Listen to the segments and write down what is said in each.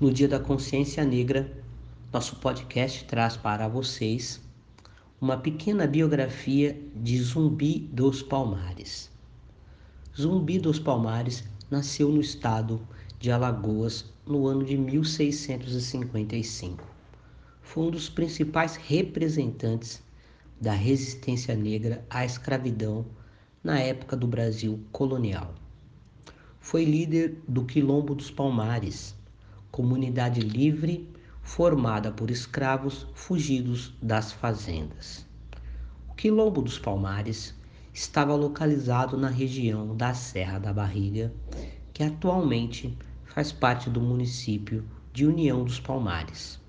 No Dia da Consciência Negra, nosso podcast traz para vocês uma pequena biografia de Zumbi dos Palmares. Zumbi dos Palmares nasceu no estado de Alagoas no ano de 1655. Foi um dos principais representantes da resistência negra à escravidão na época do Brasil colonial. Foi líder do Quilombo dos Palmares, comunidade livre formada por escravos fugidos das fazendas. O Quilombo dos Palmares estava localizado na região da Serra da Barriga, que atualmente faz parte do município de União dos Palmares.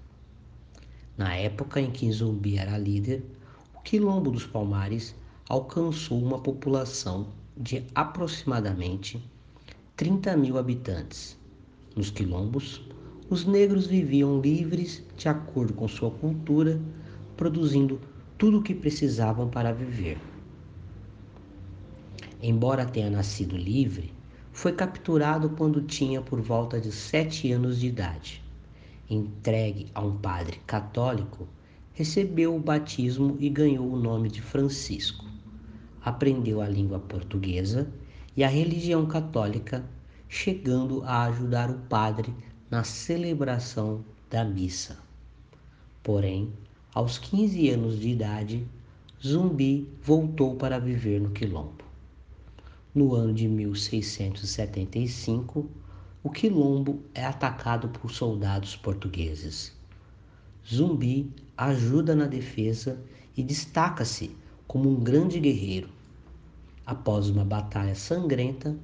Na época em que Zumbi era líder, o Quilombo dos Palmares alcançou uma população de aproximadamente 30 mil habitantes. Nos quilombos, os negros viviam livres de acordo com sua cultura, produzindo tudo o que precisavam para viver. Embora tenha nascido livre, foi capturado quando tinha por volta de sete anos de idade. Entregue a um padre católico, recebeu o batismo e ganhou o nome de Francisco. Aprendeu a língua portuguesa e a religião católica, chegando a ajudar o padre na celebração da missa. Porém, aos 15 anos de idade, Zumbi voltou para viver no Quilombo. No ano de 1675, o Quilombo é atacado por soldados portugueses. Zumbi ajuda na defesa e destaca-se como um grande guerreiro. Após uma batalha sangrenta,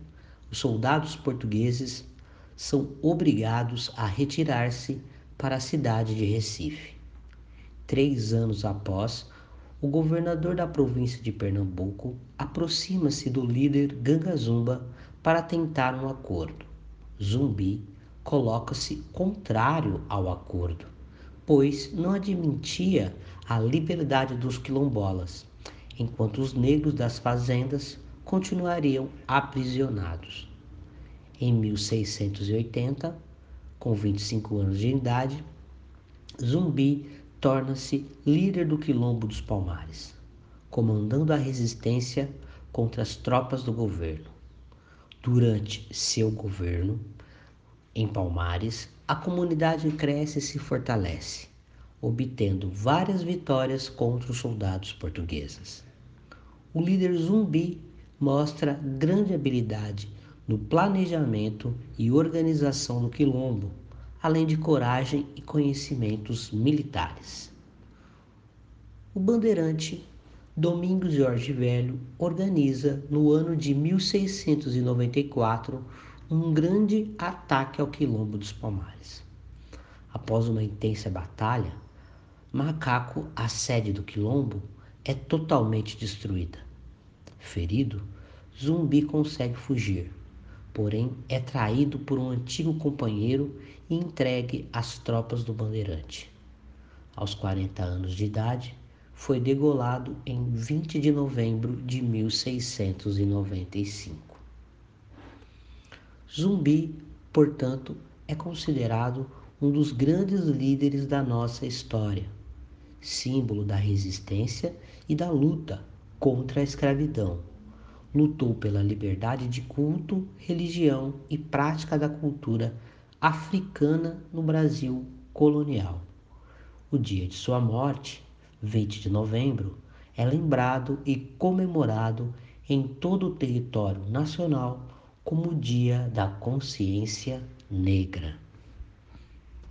os soldados portugueses são obrigados a retirar-se para a cidade de Recife. Três anos após, o governador da província de Pernambuco aproxima-se do líder Gangazumba para tentar um acordo. Zumbi coloca-se contrário ao acordo, pois não admitia a liberdade dos quilombolas enquanto os negros das fazendas continuariam aprisionados. Em 1680, com 25 anos de idade, Zumbi torna-se líder do Quilombo dos Palmares, comandando a resistência contra as tropas do governo. Durante seu governo, em Palmares, a comunidade cresce e se fortalece, obtendo várias vitórias contra os soldados portugueses o líder zumbi mostra grande habilidade no planejamento e organização do quilombo, além de coragem e conhecimentos militares. O bandeirante Domingos Jorge Velho organiza no ano de 1694 um grande ataque ao quilombo dos Palmares. Após uma intensa batalha, Macaco, a sede do quilombo, é totalmente destruída. Ferido, Zumbi consegue fugir, porém é traído por um antigo companheiro e entregue às tropas do Bandeirante. Aos 40 anos de idade, foi degolado em 20 de novembro de 1695. Zumbi, portanto, é considerado um dos grandes líderes da nossa história, símbolo da resistência e da luta contra a escravidão. Lutou pela liberdade de culto, religião e prática da cultura africana no Brasil colonial. O dia de sua morte, 20 de novembro, é lembrado e comemorado em todo o território nacional como o Dia da Consciência Negra.